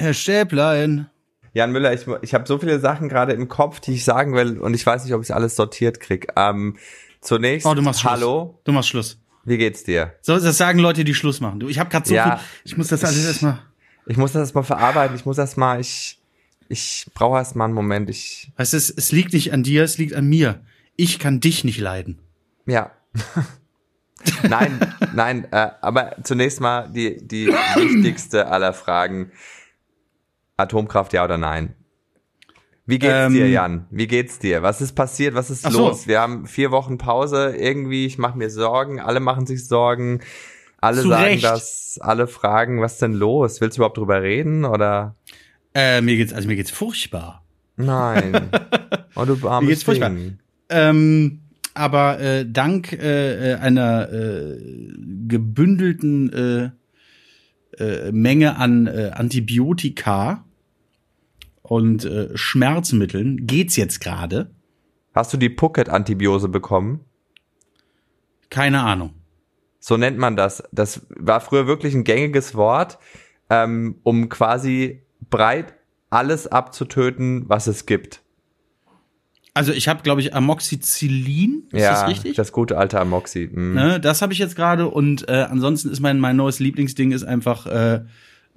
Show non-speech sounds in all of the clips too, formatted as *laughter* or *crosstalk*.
Herr Stäblein. Jan Müller, ich, ich habe so viele Sachen gerade im Kopf, die ich sagen will und ich weiß nicht, ob ich alles sortiert krieg. Ähm, zunächst, Oh, du machst Schluss. hallo, Du machst Schluss. wie geht's dir? So, das sagen Leute, die Schluss machen. Du, ich habe gerade so Ja. viel. Ich muss das alles erstmal. Ich muss das mal verarbeiten, ich muss das mal, ich, ich brauche erst mal einen Moment, ich, Weißt du, es, es liegt nicht an dir, es liegt an mir. Ich kann dich nicht leiden. ja. *laughs* nein, nein, äh, aber zunächst mal die, die *coughs* wichtigste aller Fragen. Atomkraft, ja oder nein? Wie geht's Ähm, dir, Jan? Wie geht's dir? Was ist passiert? Was ist Ach so. los? Wir haben vier Wochen Pause. Irgendwie, ich mache mir Sorgen. Alle machen sich Sorgen. Alle Zu sagen Recht. das. Alle fragen, was denn los? Willst du überhaupt drüber reden oder? Äh, mir geht's, also mir geht's furchtbar. Nein. *laughs* Oh, du armes Mir geht's furchtbar. Ding. Ähm, aber äh, dank äh, äh, einer äh, gebündelten äh, äh, Menge an äh, Antibiotika und äh, Schmerzmitteln geht's jetzt gerade. Hast du die Pucket-Antibiose bekommen? Keine Ahnung. So nennt man das. Das war früher wirklich ein gängiges Wort, ähm, um quasi breit alles abzutöten, was es gibt. Also ich habe, glaube ich, Amoxicillin. Ist ja, das richtig? das gute alte Amoxi. Mm. Ne, das habe ich jetzt gerade und äh, ansonsten ist mein mein neues Lieblingsding ist einfach äh,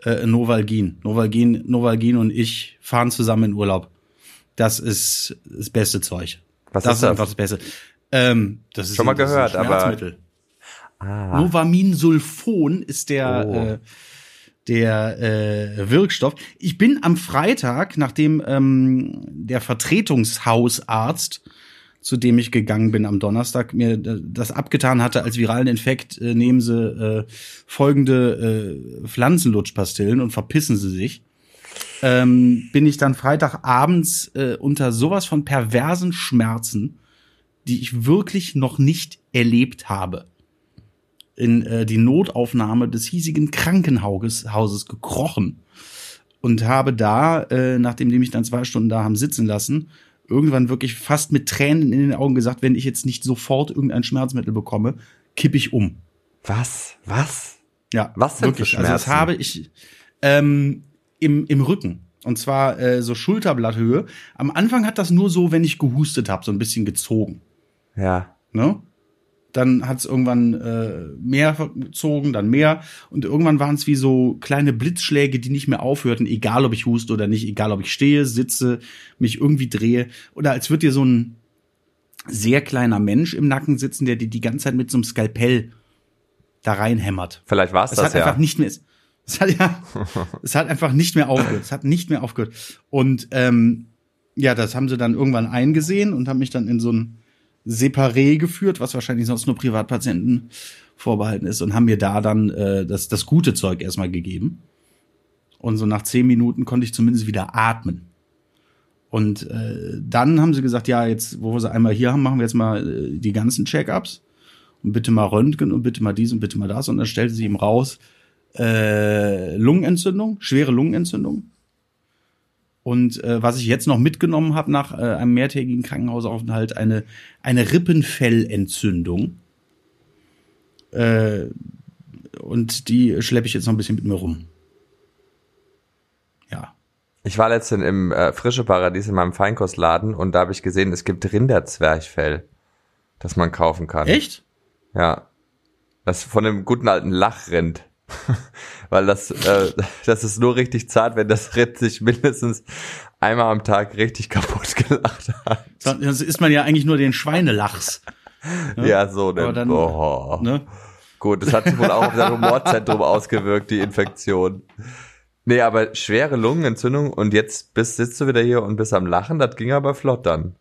äh, Novalgin. Novalgin, Novalgin und ich fahren zusammen in Urlaub. Das ist das beste Zeug. Was das ist ist das? einfach das Beste. Ähm, das ist Schon mal gehört, aber-. Ah, Novaminsulfon ist der Oh. äh, der äh, Wirkstoff. Ich bin am Freitag, nachdem ähm, der Vertretungshausarzt, zu dem ich gegangen bin am Donnerstag, mir das abgetan hatte als viralen Infekt, äh, nehmen Sie äh, folgende äh, Pflanzenlutschpastillen und verpissen Sie sich. Ähm, bin ich dann Freitagabends äh, unter sowas von perversen Schmerzen, die ich wirklich noch nicht erlebt habe in äh, die Notaufnahme des hiesigen Krankenhauses Hauses gekrochen und habe da, äh, nachdem die mich dann zwei Stunden da haben sitzen lassen, irgendwann wirklich fast mit Tränen in den Augen gesagt, wenn ich jetzt nicht sofort irgendein Schmerzmittel bekomme, kipp ich um. was? Was? Ja, Was für wirklich. Also das Schmerzen? habe ich ähm, im, im Rücken. Und zwar äh, so Schulterblatthöhe. Am Anfang hat das nur so, wenn ich gehustet habe, so ein bisschen gezogen. Ja. Ne? Dann hat es irgendwann äh, mehr gezogen, dann mehr. Und irgendwann waren es wie so kleine Blitzschläge, die nicht mehr aufhörten, egal ob ich huste oder nicht, egal ob ich stehe, sitze, mich irgendwie drehe. Oder als würde dir so ein sehr kleiner Mensch im Nacken sitzen, der dir die ganze Zeit mit so einem Skalpell da reinhämmert. Vielleicht war es Es das hat ja. einfach nicht mehr. Es hat ja, *laughs* es hat einfach nicht mehr aufgehört. Es hat nicht mehr aufgehört. Und ähm, ja, das haben sie dann irgendwann eingesehen und haben mich dann in so ein Separé geführt, was wahrscheinlich sonst nur Privatpatienten vorbehalten ist, und haben mir da dann äh, das, das gute Zeug erstmal gegeben. Und so nach zehn Minuten konnte ich zumindest wieder atmen. Und äh, dann haben sie gesagt, ja, jetzt, wo wir sie einmal hier haben, machen wir jetzt mal äh, die ganzen Check-ups und bitte mal Röntgen und bitte mal dies und bitte mal das. Und dann stellte sie ihm raus, äh, Lungenentzündung, schwere Lungenentzündung. Und äh, was ich jetzt noch mitgenommen habe nach äh, einem mehrtägigen Krankenhausaufenthalt, eine, eine Rippenfellentzündung. Äh, und die schleppe ich jetzt noch ein bisschen mit mir rum. Ja. Ich war letztens im äh, Frische Paradies in meinem Feinkostladen und da habe ich gesehen, es gibt Rinderzwerchfell, das man kaufen kann. Echt? Ja. Das von dem guten alten Lachrind. *laughs* Weil das, äh, *laughs* das ist nur richtig zart, wenn das Rind sich mindestens einmal am Tag richtig kaputt *laughs* gelacht hat. Sonst isst man ja eigentlich nur den Schweinelachs. Ne? Ja, so, ne? Aber dann, oh. Ne? Gut, das hat sich wohl auch auf sein Humorzentrum ausgewirkt, die Infektion. Nee, aber schwere Lungenentzündung und jetzt bist, sitzt du wieder hier und bist am Lachen, das ging aber flott dann.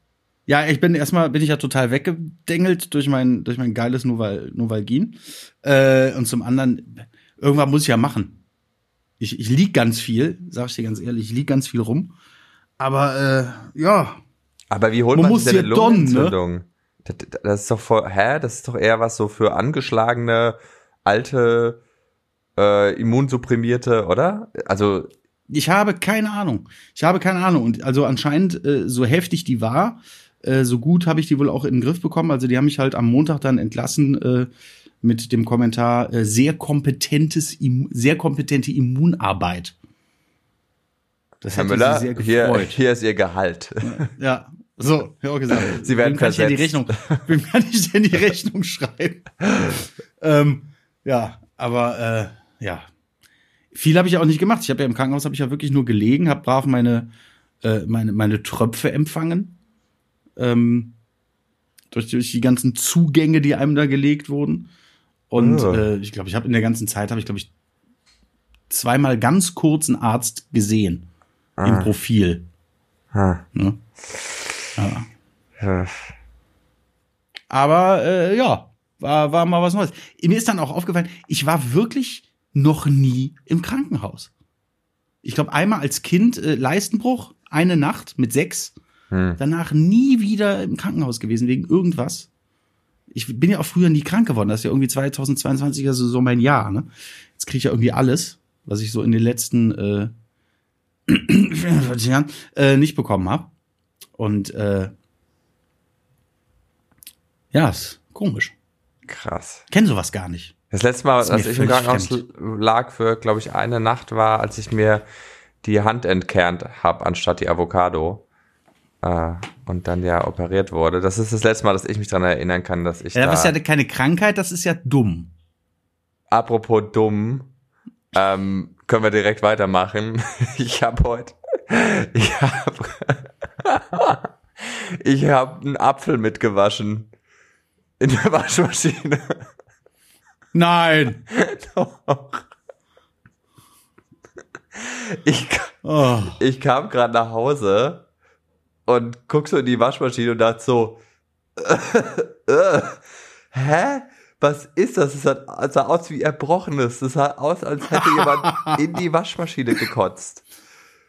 Ja, ich bin erstmal bin ich ja total weggedengelt durch mein durch mein geiles Noval, Novalgin äh, und zum anderen irgendwann muss ich ja machen. Ich, ich lieg ganz viel, sag ich dir ganz ehrlich, ich lieg ganz viel rum. Aber äh, ja, Aber wie holt Man man, muss sich denn ne? Lungenentzündung? Das, das ist doch voll, hä? Das ist doch eher was so für angeschlagene, alte, äh, immunsupprimierte, oder? Also, ich habe keine Ahnung. Ich habe keine Ahnung und also anscheinend äh, so heftig die war, äh, so gut habe ich die wohl auch in den Griff bekommen. Also die haben mich halt am Montag dann entlassen äh, mit dem Kommentar äh, sehr kompetentes, Immu- sehr kompetente Immunarbeit. Das Herr Müller, sie sehr hier, gefreut. hier ist Ihr Gehalt. Ja, so, ja auch gesagt. *laughs* Sie werden wem kann ich denn die. Rechnung, wem kann ich denn die Rechnung schreiben? ähm, ja, aber äh, ja, viel habe ich auch nicht gemacht. Ich habe ja im Krankenhaus habe ich ja wirklich nur gelegen, habe brav meine äh, meine meine Tröpfe empfangen. Ähm, durch, durch die ganzen Zugänge, die einem da gelegt wurden. Und Ah. äh, ich glaube, ich habe in der ganzen Zeit habe ich glaube ich zweimal ganz kurz einen Arzt gesehen im Profil. Ah. Ne? Ja. Aber äh, ja, war, war mal was Neues. Mir ist dann auch aufgefallen, ich war wirklich noch nie im Krankenhaus. Ich glaube, einmal als Kind äh, Leistenbruch, eine Nacht mit sechs. Hm. Danach nie wieder im Krankenhaus gewesen, wegen irgendwas. Ich bin ja auch früher nie krank geworden. Das ist ja irgendwie 2022 also so mein Jahr. Ne? Jetzt kriege ich ja irgendwie alles, was ich so in den letzten äh, *clears throat* 44 Jahren äh, nicht bekommen habe. Und äh, ja, ist komisch. Krass. Kenn sowas gar nicht. Das letzte Mal, als ich im Krankenhaus lag für, glaube ich, eine Nacht war, als ich mir die Hand entkernt habe, anstatt die Avocado. Äh, und dann ja operiert wurde. Das ist das letzte Mal, dass ich mich daran erinnern kann, dass ich Ja, da... das ist ja keine Krankheit, das ist ja dumm. Apropos dumm, ähm, können wir direkt weitermachen. *laughs* Ich habe heute, *laughs* ich habe, *laughs* ich habe einen Apfel mitgewaschen in der Waschmaschine. Nein. Doch. Ich, Oh. ich kam gerade nach Hause und guck so in die Waschmaschine und dachte so, *laughs* äh, hä? Was ist das? Es sah, aus wie Erbrochenes. Es sah aus, als hätte jemand *laughs* in die Waschmaschine gekotzt.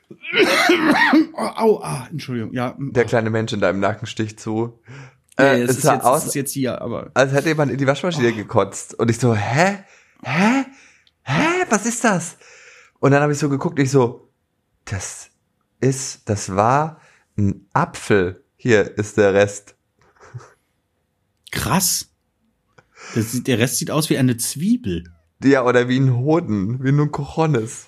*coughs* oh, au, ah, Entschuldigung. Ja, Der kleine Mensch in deinem Nacken sticht zu. Äh, es, es sah jetzt, aus, ist jetzt hier, aber als hätte jemand in die Waschmaschine gekotzt. Und ich so, hä? Hä? Hä? Was ist das? Und dann habe ich so geguckt, ich so, das ist, das war ein Apfel. Hier ist der Rest. krass. Das sieht, der Rest sieht aus wie eine Zwiebel. Ja, oder wie ein Hoden, wie ein Cojones.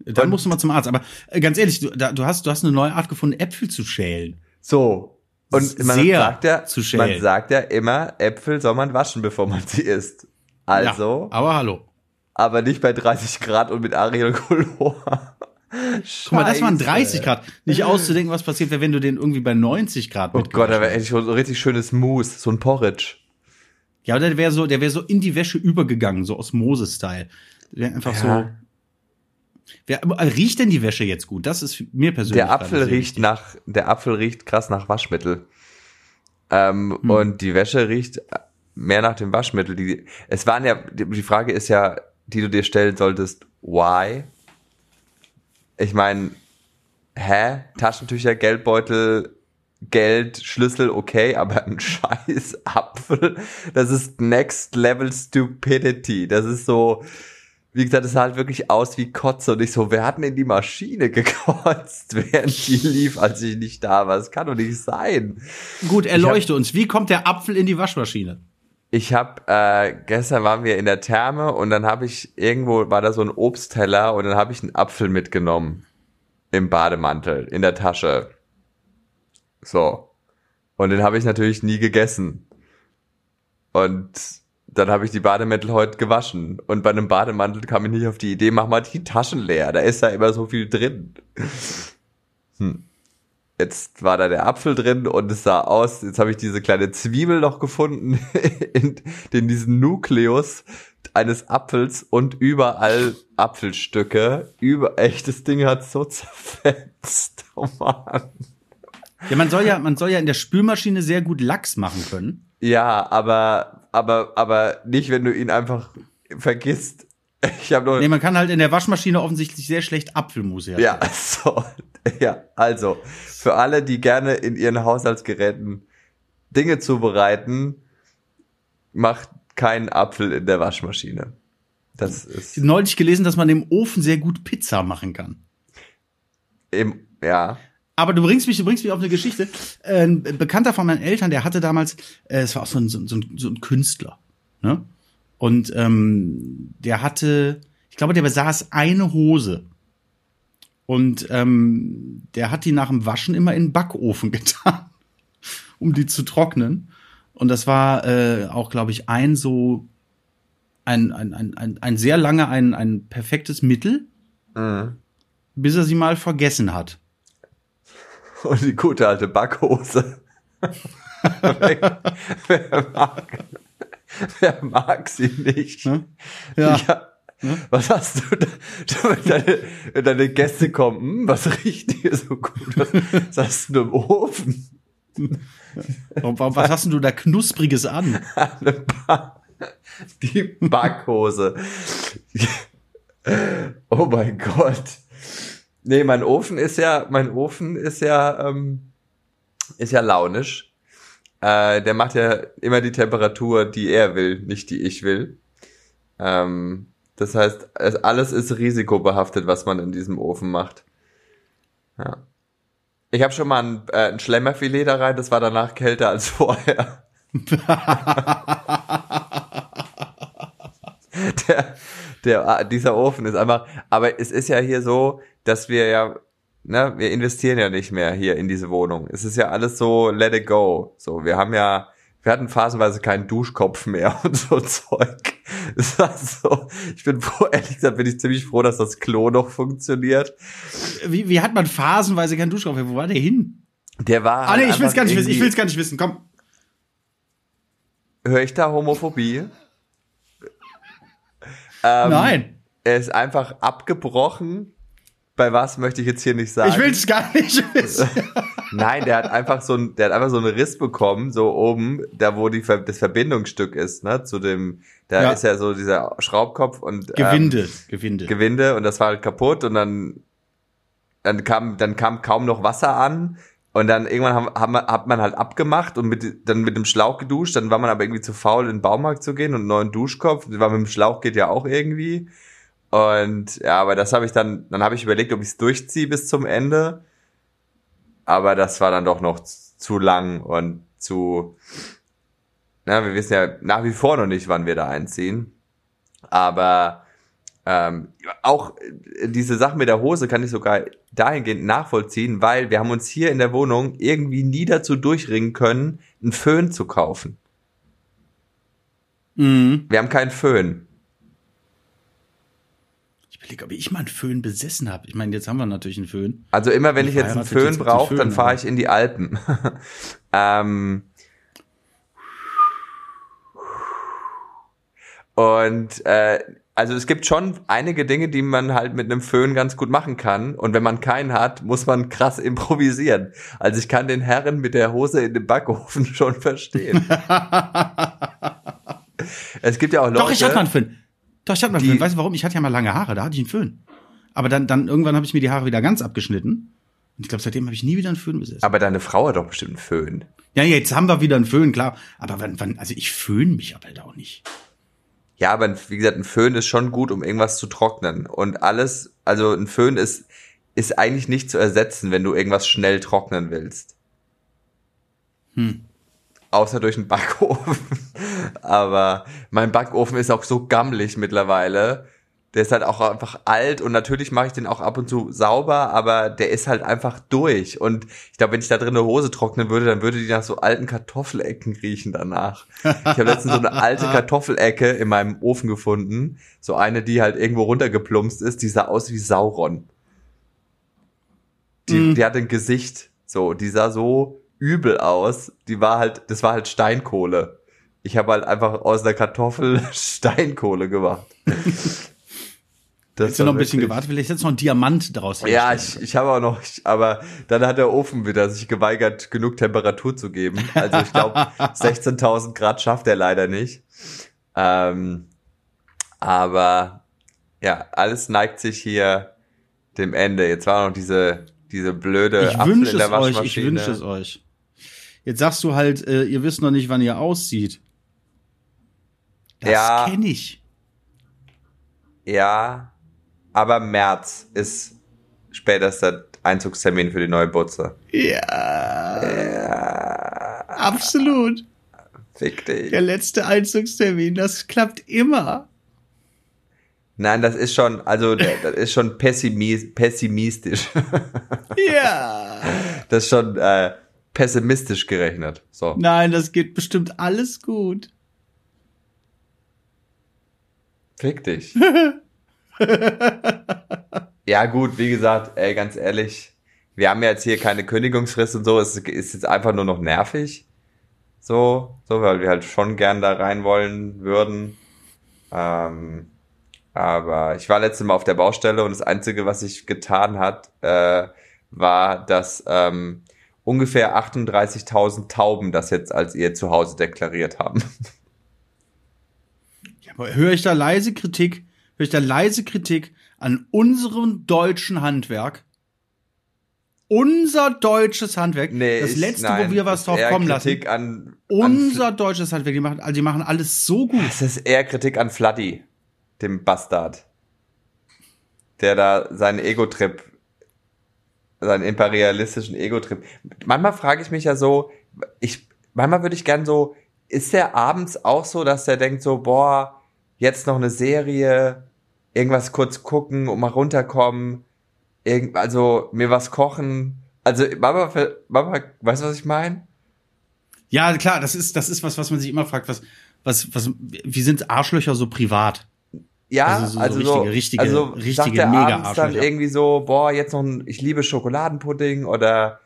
Dann Und- musst du mal zum Arzt. Aber äh, ganz ehrlich, du, da, du hast, du hast eine neue Art gefunden, Äpfel zu schälen. So. Und man sagt ja, zu man sagt ja immer, Äpfel soll man waschen, bevor man sie isst. Also, Ja, aber hallo. aber nicht bei 30 Grad und mit Arielchlor. Guck mal, das waren 30 Grad. Nicht auszudenken, was passiert wäre, wenn du den irgendwie bei 90 Grad Oh Gott, da wäre endlich so ein richtig schönes Mousse, so ein Porridge. Ja, oder der wäre so, der wäre so in die Wäsche übergegangen, so Osmose-Style. Der wär einfach Ja. so. Wer, riecht denn die Wäsche jetzt gut? Das ist mir persönlich. Der Apfel riecht nach, der Apfel riecht krass nach Waschmittel. Ähm, Hm. Und die Wäsche riecht mehr nach dem Waschmittel. Die, es waren ja, die die Frage ist ja, die du dir stellen solltest, why? Ich meine, hä? Taschentücher, Geldbeutel, Geld, Schlüssel, okay, aber ein *laughs* scheiß Apfel, das ist next level stupidity. Das ist so, wie gesagt, es sah halt wirklich aus wie Kotze und ich so, wer hat denn in die Maschine *laughs* gekotzt, während die lief, als ich nicht da war? Das kann doch nicht sein. Gut, erleuchte uns. Wie kommt der Apfel in die Waschmaschine? Ich habe äh, gestern waren wir in der Therme und dann habe ich irgendwo war da so ein Obstteller und dann habe ich einen Apfel mitgenommen im Bademantel in der Tasche. So. Und den habe ich natürlich nie gegessen. Und dann habe ich die Bademäntel heute gewaschen und bei einem Bademantel kam ich nicht auf die Idee, mach mal die Taschen leer, da ist da immer so viel drin. Hm. Jetzt war da der Apfel drin und es sah aus, jetzt habe ich diese kleine Zwiebel noch gefunden *laughs* in, in diesen Nukleus eines Apfels und überall Apfelstücke. Über, echt, das Ding hat so *laughs* zerfetzt. Oh Mann. Ja, man soll ja, man soll ja in der Spülmaschine sehr gut Lachs machen können. Ja, aber, aber, aber nicht, wenn du ihn einfach vergisst. *laughs* Ich habe nur, Nee, man kann halt in der Waschmaschine offensichtlich sehr schlecht Apfelmus herstellen. ja, *laughs* so, ja, also, für alle, die gerne in ihren Haushaltsgeräten Dinge zubereiten, macht keinen Apfel in der Waschmaschine. Das ist Neulich gelesen, dass man im Ofen sehr gut Pizza machen kann. im, ja, Aber du bringst mich, du bringst mich auf eine Geschichte. Äh, Ein Bekannter von meinen Eltern, der hatte damals, äh, es war auch so ein, so, ein- so, ein, so ein Künstler, ne? Und ähm, der hatte, ich glaube, der besaß eine Hose. Und ähm, der hat die nach dem Waschen immer in den Backofen *laughs* getan, um die zu trocknen. Und das war äh, auch, glaube ich, ein so ein, ein, ein, ein, ein sehr lange, ein, ein perfektes Mittel, Mhm. bis er sie mal vergessen hat. *laughs* Und die gute alte Backhose. wer, *laughs* wer, mag, *laughs* wer mag sie nicht? Ne? Ja. Ja. Was hast du da, wenn deine, wenn deine Gäste kommen, hm, was riecht hier so gut? Was, was hast du im Ofen? Warum, warum, was hast du da Knuspriges an? Die Backhose. Oh mein Gott. Nee, mein Ofen ist ja, mein Ofen ist ja, ähm, ist ja launisch. Äh, der macht ja immer die Temperatur, die er will, nicht die ich will. Ähm, das heißt, es, alles ist risikobehaftet, was man in diesem Ofen macht. Ja. Ich habe schon mal ein, äh, ein Schlemmerfilet da rein, das war danach kälter als *laughs* vorher. der, der, ah, dieser Ofen ist einfach, aber es ist ja hier so, dass wir ja, ne, wir investieren ja nicht mehr hier in diese Wohnung. Es ist ja alles so let it go. So, wir haben ja, wir hatten phasenweise keinen Duschkopf mehr *laughs* und so Zeug. *laughs* War so, ich bin froh, *laughs* ehrlich gesagt, bin ich ziemlich froh, dass das Klo noch funktioniert. Wie, wie hat man phasenweise keinen Duschkopf? Wo war der hin? Der war. Ah, nee, halt ich will's gar nicht wissen. Ich will's gar nicht wissen. Komm. Höre ich da Homophobie? Ähm, Nein. Er ist einfach abgebrochen. Bei was möchte ich jetzt hier nicht sagen. Ich will's gar nicht *laughs* wissen. Nein, der hat einfach so ein, der hat einfach so einen Riss bekommen, so oben, da wo die das Verbindungsstück ist, ne, zu dem, da Ja. ist ja so dieser Schraubkopf und Gewinde. ähm, Gewinde. Gewinde und das war halt kaputt und dann dann kam dann kam kaum noch Wasser an und dann irgendwann haben, haben, hat man halt abgemacht und mit dann mit dem Schlauch geduscht, dann war man aber irgendwie zu faul in den Baumarkt zu gehen und einen neuen Duschkopf, weil mit dem Schlauch geht ja auch irgendwie und ja, aber das habe ich dann dann habe ich überlegt, ob ich es durchziehe bis zum Ende, aber das war dann doch noch zu lang und zu na, wir wissen ja nach wie vor noch nicht, wann wir da einziehen. Aber ähm, auch diese Sache mit der Hose kann ich sogar dahingehend nachvollziehen, weil wir haben uns hier in der Wohnung irgendwie nie dazu durchringen können, einen Föhn zu kaufen. Mhm. Wir haben keinen Föhn. Ich überlege, ob ich mal einen Föhn besessen habe. Ich meine, jetzt haben wir natürlich einen Föhn. Also immer wenn Wie ich jetzt einen Föhn brauche, dann fahre aber- ich in die Alpen. *laughs* ähm, und äh, also es gibt schon einige Dinge, die man halt mit einem Föhn ganz gut machen kann. Und wenn man keinen hat, muss man krass improvisieren. Also ich kann den Herren mit der Hose in dem Backofen *laughs* schon verstehen. *laughs* es gibt ja auch Leute. Doch, ich hatte mal einen Föhn. Doch, ich hatte mal Föhn. Weißt du warum? Ich hatte ja mal lange Haare, da hatte ich einen Föhn. Aber dann, dann irgendwann habe ich mir die Haare wieder ganz abgeschnitten. Und ich glaube, seitdem habe ich nie wieder einen Föhn besessen. aber deine Frau hat doch bestimmt einen Föhn. ja, jetzt haben wir wieder einen Föhn, klar. Aber wann, wann, also ich föhn mich aber halt auch nicht. Ja, aber wie gesagt, ein Föhn ist schon gut, um irgendwas zu trocknen. Und alles, also ein Föhn ist, ist eigentlich nicht zu ersetzen, wenn du irgendwas schnell trocknen willst. Hm. Außer durch einen Backofen. Aber mein Backofen ist auch so gammelig mittlerweile. Der ist halt auch einfach alt und natürlich mache ich den auch ab und zu sauber, aber der ist halt einfach durch. Und ich glaube, wenn ich da drin eine Hose trocknen würde, dann würde die nach so alten Kartoffelecken riechen danach. Ich habe letztens so eine alte *laughs* Kartoffelecke in meinem Ofen gefunden. So eine, die halt irgendwo runtergeplumpst ist, die sah aus wie Sauron. Die, Mhm. die hatte ein Gesicht. So, die sah so übel aus. Die war halt, das war halt Steinkohle. Ich habe halt einfach aus der Kartoffel *laughs* Steinkohle gemacht. Das Jetzt noch ein bisschen gewartet, vielleicht jetzt noch ein Diamant daraus Ja, ich, ich habe auch noch, ich, aber dann hat der Ofen wieder sich geweigert, genug Temperatur zu geben. Also ich glaube, *laughs* 16.000 Grad schafft er leider nicht. Ähm, aber ja, alles neigt sich hier dem Ende. Jetzt war noch diese, diese blöde ich Apfel wünsche in der es euch, ich wünsche es euch. Jetzt sagst du halt, äh, ihr wisst noch nicht, wann ihr auszieht. Das Ja. kenne ich. Ja, aber März ist spätester Einzugstermin für die neue Butze. Ja, Ja, absolut. fick dich. Der letzte Einzugstermin, das klappt immer. Nein, das ist schon, also das ist schon pessimis pessimistisch. *laughs* Ja. Das ist schon äh, pessimistisch gerechnet. So. Nein, das geht bestimmt alles gut. Fick dich. *laughs* ja, gut, wie gesagt, ey, ganz ehrlich, wir haben ja jetzt hier keine Kündigungsfrist und so, es ist jetzt einfach nur noch nervig. So, so, weil wir halt schon gern da rein wollen würden. Ähm, aber ich war letztes Mal auf der Baustelle und das Einzige, was sich getan hat, äh, war, dass ähm, ungefähr 38.000 Tauben das jetzt als ihr Zuhause deklariert haben. *laughs* Höre ich da leise Kritik, höre ich da leise Kritik an unserem deutschen Handwerk? Unser deutsches Handwerk. Nee, das ich- letzte, nein, wo wir was das drauf kommen lassen. Kritik an, Unser deutsches Handwerk, die machen, also die machen alles so gut. Es ist eher Kritik an Fladdy, dem Bastard. Der da seinen Ego-Trip, seinen imperialistischen Ego-Trip. Manchmal frage ich mich ja so, ich, manchmal würde ich gern so, ist der abends auch so, dass der denkt so, boah, jetzt noch eine Serie, irgendwas kurz gucken und mal runterkommen, irgend, also mir was kochen. Also manchmal, manchmal weißt du, was ich meine? Ja, klar, das ist, das ist was, was man sich immer fragt, was, was, was, wie sind Arschlöcher so privat? Ja, Also also so so, richtige- richtige- also richtige sagt der mega abends dann irgendwie so, boah, jetzt noch ein, ich liebe Schokoladenpudding oder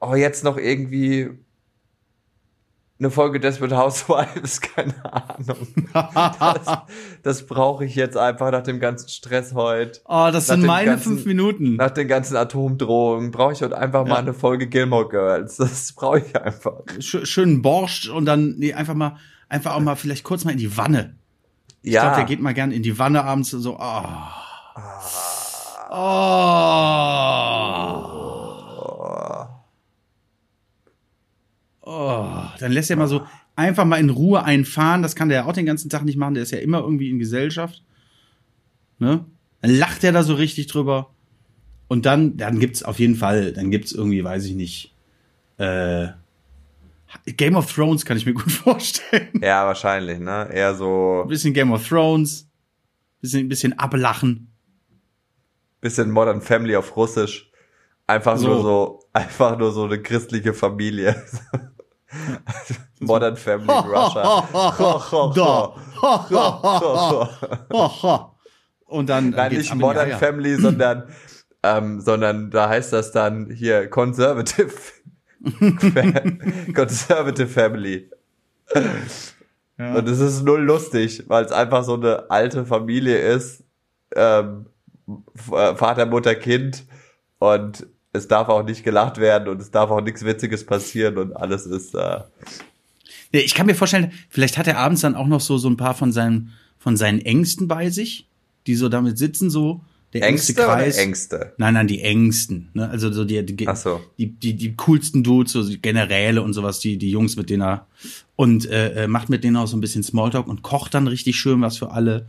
oh, jetzt noch irgendwie eine Folge Desperate Housewives, *laughs* keine Ahnung. Das, das brauche ich jetzt einfach nach dem ganzen Stress heute. Oh, das Nach sind meine ganzen- fünf Minuten. Nach den ganzen Atomdrohungen brauche ich heute einfach mal Ja. eine Folge Gilmore Girls. Das brauche ich einfach. Sch schönen Borscht und dann, nee, einfach mal, einfach auch mal vielleicht kurz mal in die Wanne. Ich ja, glaube, der geht mal gern in die Wanne abends so, oh. Oh. Oh. Dann lässt er mal so einfach mal in Ruhe einfahren. Das kann der ja auch den ganzen Tag nicht machen. Der ist ja immer irgendwie in Gesellschaft. Ne? Dann lacht er da so richtig drüber. Und dann, dann gibt's auf jeden Fall, dann gibt's irgendwie, weiß ich nicht, äh, Game of Thrones kann ich mir gut *laughs* vorstellen. ja, wahrscheinlich, ne? Eher so Ein bisschen Game of Thrones, bisschen, bisschen ablachen. bisschen Modern Family auf Russisch. Einfach So. nur so, einfach nur so eine christliche Familie. *laughs* *laughs* Modern Family in Russia. *laughs* *laughs* Und dann Nein, geht's nicht Modern. Family, sondern, ähm, sondern da heißt das dann hier Conservative. Conservative Family. Ja. Und es ist null lustig, weil es einfach so eine alte Familie ist. Ähm, äh, Vater, Mutter, Kind. Und es darf auch nicht gelacht werden und es darf auch nichts Witziges passieren und alles ist äh, Nee, ich kann mir vorstellen, vielleicht hat er abends dann auch noch so, so ein paar von seinen, von seinen Ängsten bei sich, die so damit sitzen, so der engste Ängste oder Kreis. Ängste. Nein, nein, die Ängsten. Ne? Also so die, die, so. die, die, die coolsten Dudes, so die Generäle und sowas, die, die Jungs, mit denen er und äh, äh, macht mit denen auch so ein bisschen Smalltalk und kocht dann richtig schön was für alle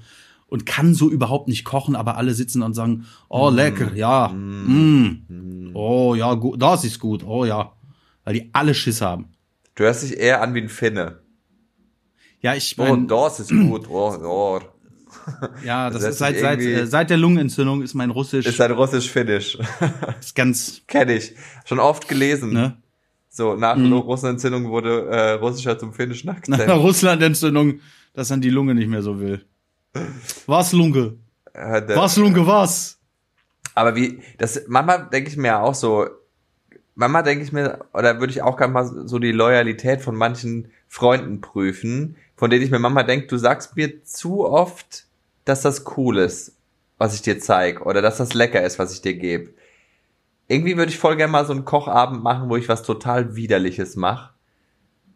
und kann so überhaupt nicht kochen, aber alle sitzen und sagen, oh lecker, ja, mm. oh ja, gut, das ist gut, oh ja, weil die alle Schiss haben. Du hörst dich eher an wie ein Finne. Ja, ich Oh, mein, das ist gut. Oh, oh. ja, das das ist seit, seit, äh, seit der Lungenentzündung ist mein Russisch Ist ein russisch-finnisch. *laughs* ist ganz, Kenn ich. Schon oft gelesen. ne? So, nach Mhm. Russenentzündung wurde äh, russischer zum finnischen Nach Akzent. Russland-Entzündung, dass dann die Lunge nicht mehr so will. Was, Lunge? Äh, Was, Lunge, was? Aber wie, das, manchmal denke ich mir ja auch so, manchmal denke ich mir, oder würde ich auch gerne mal so die Loyalität von manchen Freunden prüfen, von denen ich mir manchmal denke, du sagst mir zu oft, dass das cool ist, was ich dir zeig, oder dass das lecker ist, was ich dir gebe. Irgendwie würde ich voll gerne mal so einen Kochabend machen, wo ich was total Widerliches mache.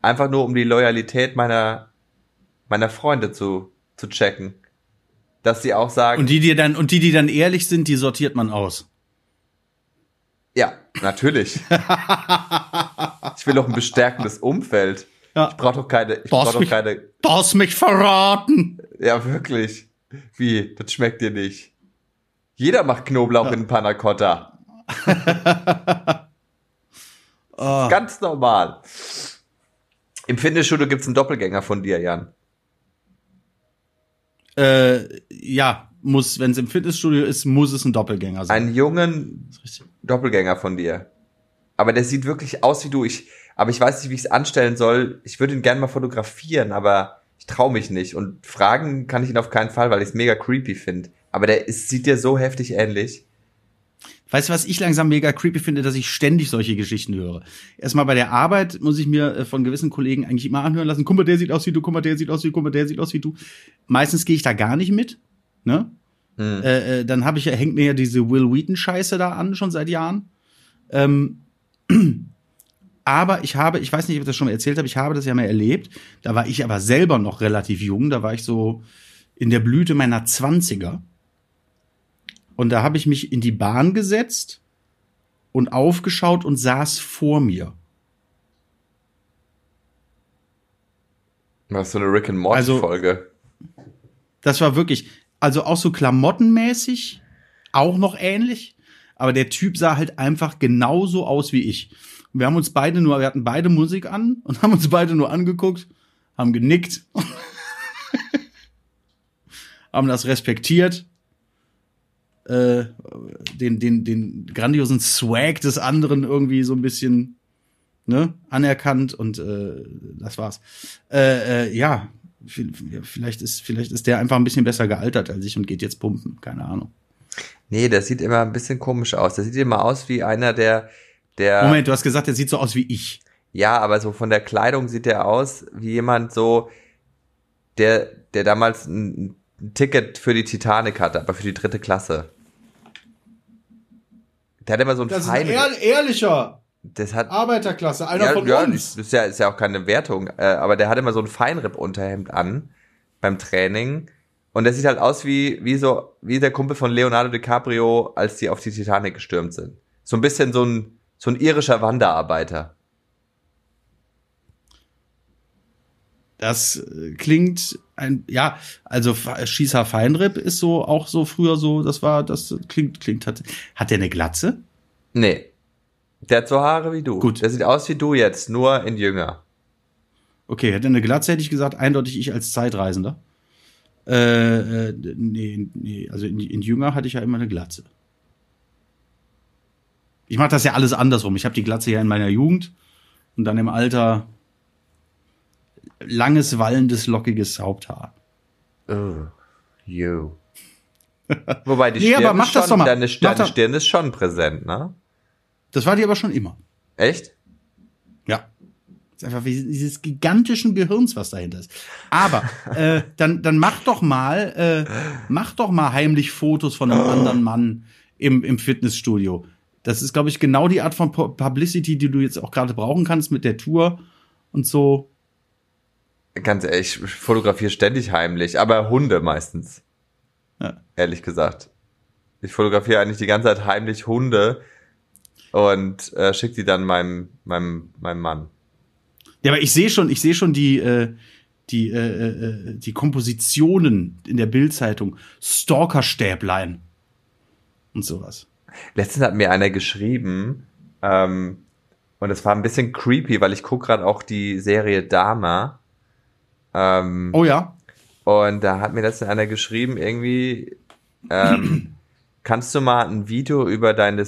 Einfach nur, um die Loyalität meiner, meiner Freunde zu, zu checken. Dass sie auch sagen, Und die, die dann, und die, die dann ehrlich sind, die sortiert man aus. Ja, natürlich. *laughs* ich will doch ein bestärkendes Umfeld. Ja. Ich brauche doch keine, ich Du hast brauche doch mich- keine, Du hast mich verraten. ja wirklich. Wie? Das schmeckt dir nicht. Jeder macht Knoblauch in Panna Cotta. *laughs* Ah. Ganz normal. Im Fitnessstudio gibt's einen Doppelgänger von dir, Jan. Äh, ja, muss, wenn es im Fitnessstudio ist, muss es ein Doppelgänger sein. Einen jungen Doppelgänger von dir. Aber der sieht wirklich aus wie du. Ich, aber ich weiß nicht, wie ich es anstellen soll. Ich würde ihn gerne mal fotografieren, aber ich traue mich nicht. Und fragen kann ich ihn auf keinen Fall, weil ich es mega creepy finde. Aber der ist, sieht dir so heftig ähnlich. Weißt du, was ich langsam mega creepy finde, dass ich ständig solche Geschichten höre. Erstmal bei der Arbeit muss ich mir äh, von gewissen Kollegen eigentlich immer anhören lassen, guck mal, der sieht aus wie du, guck mal, der sieht aus wie du, guck mal, der sieht aus wie du. Meistens gehe ich da gar nicht mit, ne? Hm. Äh, äh, dann habe ich hängt mir ja diese Will Wheaton Scheiße da an schon seit Jahren. Ähm, aber ich habe, ich weiß nicht, ob ich das schon mal erzählt habe, ich habe das ja mal erlebt. Da war ich aber selber noch relativ jung, da war ich so in der Blüte meiner Zwanziger. Und da habe ich mich in die Bahn gesetzt und aufgeschaut und saß vor mir. Was so eine Rick and Morty also, Folge. Das war wirklich, also auch so klamottenmäßig, auch noch ähnlich. Aber der Typ sah halt einfach genauso aus wie ich. Wir haben uns beide nur, wir hatten beide Musik an und haben uns beide nur angeguckt, haben genickt, *laughs* haben das respektiert äh, den, den, den grandiosen Swag des anderen irgendwie so ein bisschen ne, anerkannt und äh, das war's. Äh, äh, ja, vielleicht ist, vielleicht ist der einfach ein bisschen besser gealtert als ich und geht jetzt pumpen, keine Ahnung. Nee, der sieht immer ein bisschen komisch aus. Der sieht immer aus wie einer, der, der. Moment, du hast gesagt, der sieht so aus wie ich. Ja, aber so von der Kleidung sieht der aus wie jemand so, der, der damals ein ein Ticket für die Titanic hatte, aber für die dritte Klasse. Der hat immer so ein Das fein, ist ein ehrlicher. Das hat Arbeiterklasse, einer ja, von ja, uns. Das ist ja, ist ja auch keine Wertung, äh, aber der hat immer so ein Feinripp-Unterhemd an beim Training und der sieht halt aus wie wie so wie der Kumpel von Leonardo DiCaprio, als die auf die Titanic gestürmt sind. So ein bisschen so ein so ein irischer Wanderarbeiter. Das äh, klingt ein, ja, also Schießer Feinripp ist so auch so früher so, das war, das klingt, klingt, hat, hat der eine Glatze? Nee. Der hat so Haare wie du. Gut. Der sieht aus wie du jetzt, nur in jünger. Okay, hätte eine Glatze, hätte ich gesagt, eindeutig ich als Zeitreisender. Äh, äh nee, nee, also in, in jünger hatte ich ja immer eine Glatze. Ich mache das ja alles andersrum. Ich habe die Glatze ja in meiner Jugend und dann im Alter langes, wallendes, lockiges Haupthaar. Oh, you. *laughs* Wobei die nee, Stirn, aber mach ist das schon, doch mal. deine, deine Stirn ist schon präsent, ne? Das war die aber schon immer. Echt? Ja. Das ist einfach wie dieses gigantischen Gehirns, was dahinter ist. Aber *laughs* äh, dann, dann mach doch mal, äh, mach doch mal heimlich Fotos von einem anderen Mann im, im Fitnessstudio. Das ist, glaube ich, genau die Art von Publicity, die du jetzt auch gerade brauchen kannst mit der Tour und so. Ganz ehrlich, ich fotografiere ständig heimlich, aber Hunde meistens. Ja. Ehrlich gesagt. Ich fotografiere eigentlich die ganze Zeit heimlich Hunde und äh, schicke die dann meinem, meinem, meinem Mann. Ja, aber ich sehe schon, ich sehe schon die, äh, die, äh, äh, die Kompositionen in der Bildzeitung. Stalkerstäblein und sowas. Letztens hat mir einer geschrieben, ähm, und es war ein bisschen creepy, weil ich gucke gerade auch die Serie Dama. Ähm, oh ja. Und da hat mir letztens einer geschrieben, irgendwie, ähm, *clears throat* kannst du mal ein Video über deine,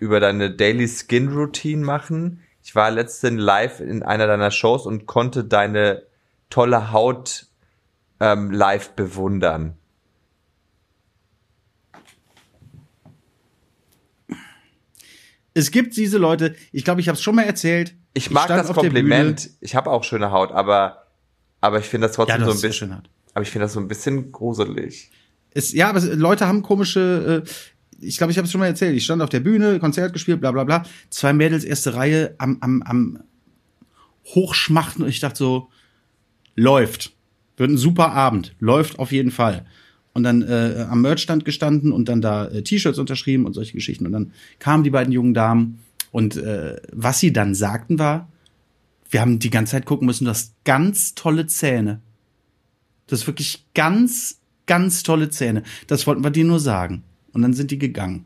über deine Daily Skin Routine machen? Ich war letztens live in einer deiner Shows und konnte deine tolle Haut ähm, live bewundern. Es gibt diese Leute, ich glaube, ich habe es schon mal erzählt. Ich mag ich das Kompliment. Ich habe auch schöne Haut, aber aber ich finde das trotzdem ja, so ein bisschen. Aber ich finde das so ein bisschen gruselig. Es, ja, aber Leute haben komische. Äh, ich glaube, ich habe es schon mal erzählt. Ich stand auf der Bühne, Konzert gespielt, bla bla bla. Zwei Mädels, erste Reihe, am, am, am Hochschmachten und ich dachte so, läuft. Wird ein super Abend. Läuft auf jeden Fall. Und dann äh, am Merchstand gestanden und dann da äh, T-Shirts unterschrieben und solche Geschichten. Und dann kamen die beiden jungen Damen und äh, was sie dann sagten war, wir haben die ganze Zeit gucken müssen, du hast ganz tolle Zähne. Du hast wirklich ganz, ganz tolle Zähne. Das wollten wir dir nur sagen. Und dann sind die gegangen.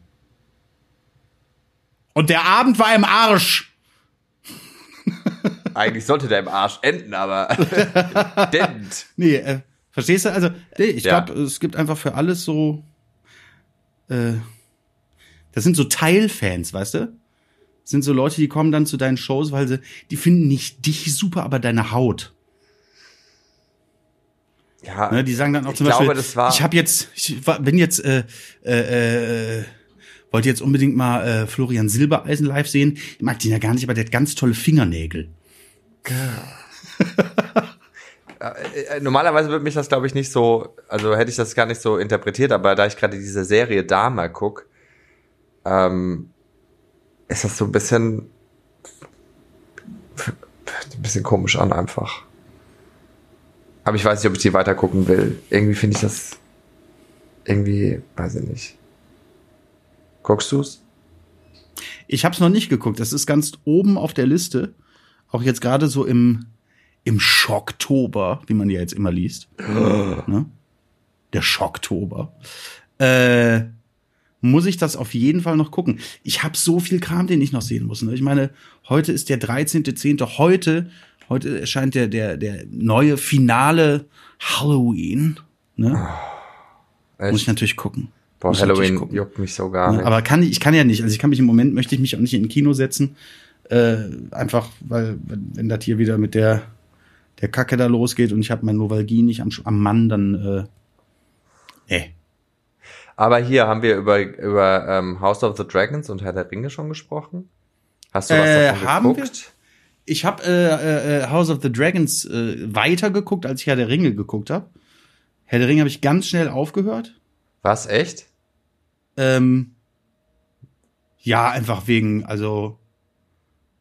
Und der Abend war im Arsch. *laughs* Eigentlich sollte der im Arsch enden, aber *laughs* dent. Nee, äh, Verstehst du? Also, ich Ja. glaube, es gibt einfach für alles so. Äh, das sind so Teilfans, weißt du? Sind so Leute, die kommen dann zu deinen Shows, weil sie, die finden nicht dich super, aber deine Haut. Ja, Ne? Die sagen dann auch Ich zum glaube, Beispiel, das war- ich habe jetzt, ich war- bin jetzt, äh, äh, äh, wollte jetzt unbedingt mal äh, Florian Silbereisen live sehen. Ich mag den ja gar nicht, aber der hat ganz tolle Fingernägel. *laughs* Äh, Normalerweise würde mich das, glaube ich, nicht so, also hätte ich das gar nicht so interpretiert, aber da ich gerade diese Serie Dama guck, ähm, ist das so ein bisschen, ein bisschen komisch an einfach. Aber ich weiß nicht, ob ich die weiter gucken will. Irgendwie finde ich das, irgendwie, weiß ich nicht. Guckst du's? Ich habe es noch nicht geguckt. Das ist ganz oben auf der Liste. Auch jetzt gerade so im, im Schocktober, wie man ja jetzt immer liest. *gasps* ne? Der Schocktober. Äh, muss ich das auf jeden Fall noch gucken. Ich habe so viel Kram, den ich noch sehen muss. Ne? Ich meine, heute ist der 13.10. Heute, heute erscheint der, der, der neue finale Halloween. Ne? Muss ich natürlich gucken. Boah, muss Halloween gucken. juckt mich so gar Ne? nicht. Aber kann ich, ich kann ja nicht. Also ich kann mich im Moment möchte ich mich auch nicht in ein Kino setzen. Äh, einfach, weil, wenn, wenn das hier wieder mit der, der Kacke da losgeht und ich habe mein Novalgie nicht am, am Mann, dann äh, nee. Aber hier haben wir über, über ähm, House of the Dragons und Herr der Ringe schon gesprochen. Hast du was Äh, davon haben geguckt? Ich habe äh, äh, House of the Dragons äh, weitergeguckt, als ich Herr der Ringe geguckt habe. Herr der Ringe habe ich ganz schnell aufgehört. Was, echt? Ähm, ja, einfach wegen, also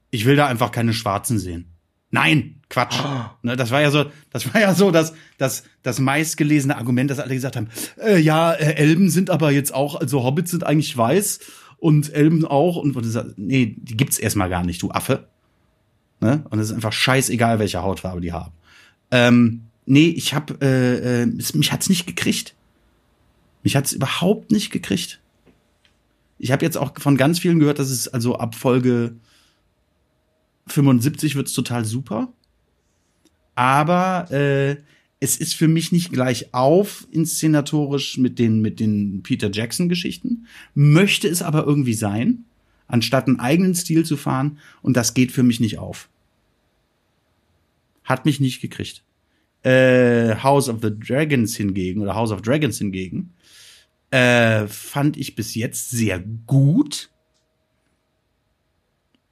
ich will da einfach keine Schwarzen sehen. Nein, Quatsch. Ne, das war ja so, das war ja so, dass das das meistgelesene Argument, dass alle gesagt haben, äh, ja, äh, Elben sind aber jetzt auch, also Hobbits sind eigentlich weiß und Elben auch und, und nee, die gibt's erstmal gar nicht, du Affe. Ne? Und es ist einfach scheißegal, welche Hautfarbe die haben. Ähm, nee, ich hab, äh, äh, es, mich hat's nicht gekriegt. Mich hat's überhaupt nicht gekriegt. Ich habe jetzt auch von ganz vielen gehört, dass es also ab Folge 75 wird's total super. Aber äh, es ist für mich nicht gleich auf inszenatorisch mit den mit den Peter Jackson Geschichten. Möchte es aber irgendwie sein, anstatt einen eigenen Stil zu fahren. Und das geht für mich nicht auf. Hat mich nicht gekriegt. Äh, House of the Dragons hingegen oder House of Dragons hingegen äh, fand ich bis jetzt sehr gut.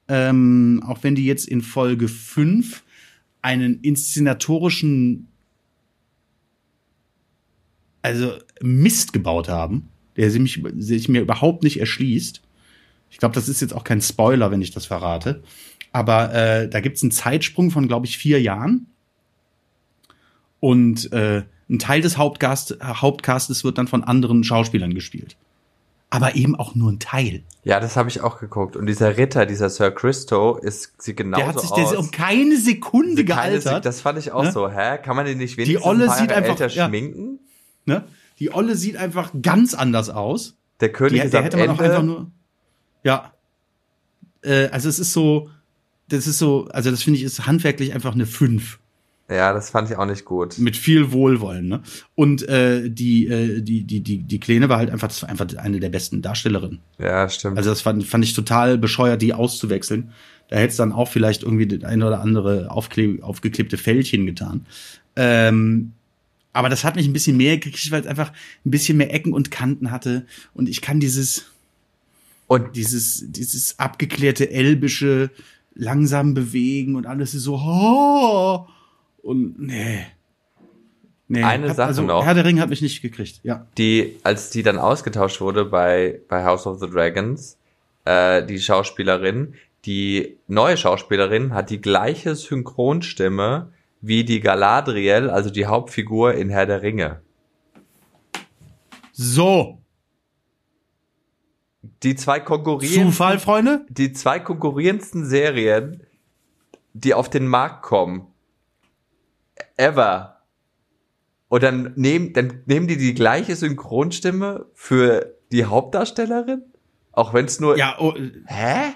Ähm, auch wenn die jetzt in Folge 5 einen inszenatorischen also Mist gebaut haben, der sich, sich mir überhaupt nicht erschließt. Ich glaube, das ist jetzt auch kein Spoiler, wenn ich das verrate. Aber äh, da gibt's einen Zeitsprung von, glaube ich, vier Jahren. Und äh, ein Teil des Hauptcast, Hauptcastes wird dann von anderen Schauspielern gespielt. Aber eben auch nur ein Teil. Ja, das habe ich auch geguckt. Und dieser Ritter, dieser Sir Christo, ist sieht genauso der hat sich aus. der um keine Sekunde Keine Sek- gealtert. Das fand ich auch Ne? so. Hä? Kann man den nicht wenigstens Olle ein paar sieht einfach- älter ja. schminken? ne? Die Olle sieht einfach ganz anders aus. Der König Die, ist der hätte man auch Ende. einfach nur. Ja. Äh, also es ist so, das ist so, also das finde ich ist handwerklich einfach eine 5. ja, das fand ich auch nicht gut. Mit viel Wohlwollen, ne? Und äh, die, äh, die, die, die, die Kleine war halt einfach, das war einfach eine der besten Darstellerinnen. Ja, stimmt. Also das fand, fand ich total bescheuert, die auszuwechseln. Da hätte es dann auch vielleicht irgendwie das eine oder andere aufkle aufgeklebte Fältchen getan. Ähm, aber das hat mich ein bisschen mehr gekriegt, weil es einfach ein bisschen mehr Ecken und Kanten hatte. Und ich kann dieses, und dieses, dieses abgeklärte elbische langsam bewegen und alles ist so, oh, und nee. Nee, Eine hat, Sache also, noch. Herr der Ring hat mich nicht gekriegt, ja. die, als die dann ausgetauscht wurde bei, bei House of the Dragons, äh, die Schauspielerin, die neue Schauspielerin hat die gleiche Synchronstimme wie die Galadriel, also die Hauptfigur in Herr der Ringe. So, Die zwei konkurrierenden, Zufall, Freunde? die zwei konkurrierendsten Serien, die auf den Markt kommen, ever. Und dann nehmen, dann nehmen die die gleiche Synchronstimme für die Hauptdarstellerin? Auch wenn es nur, Ja, oh, hä?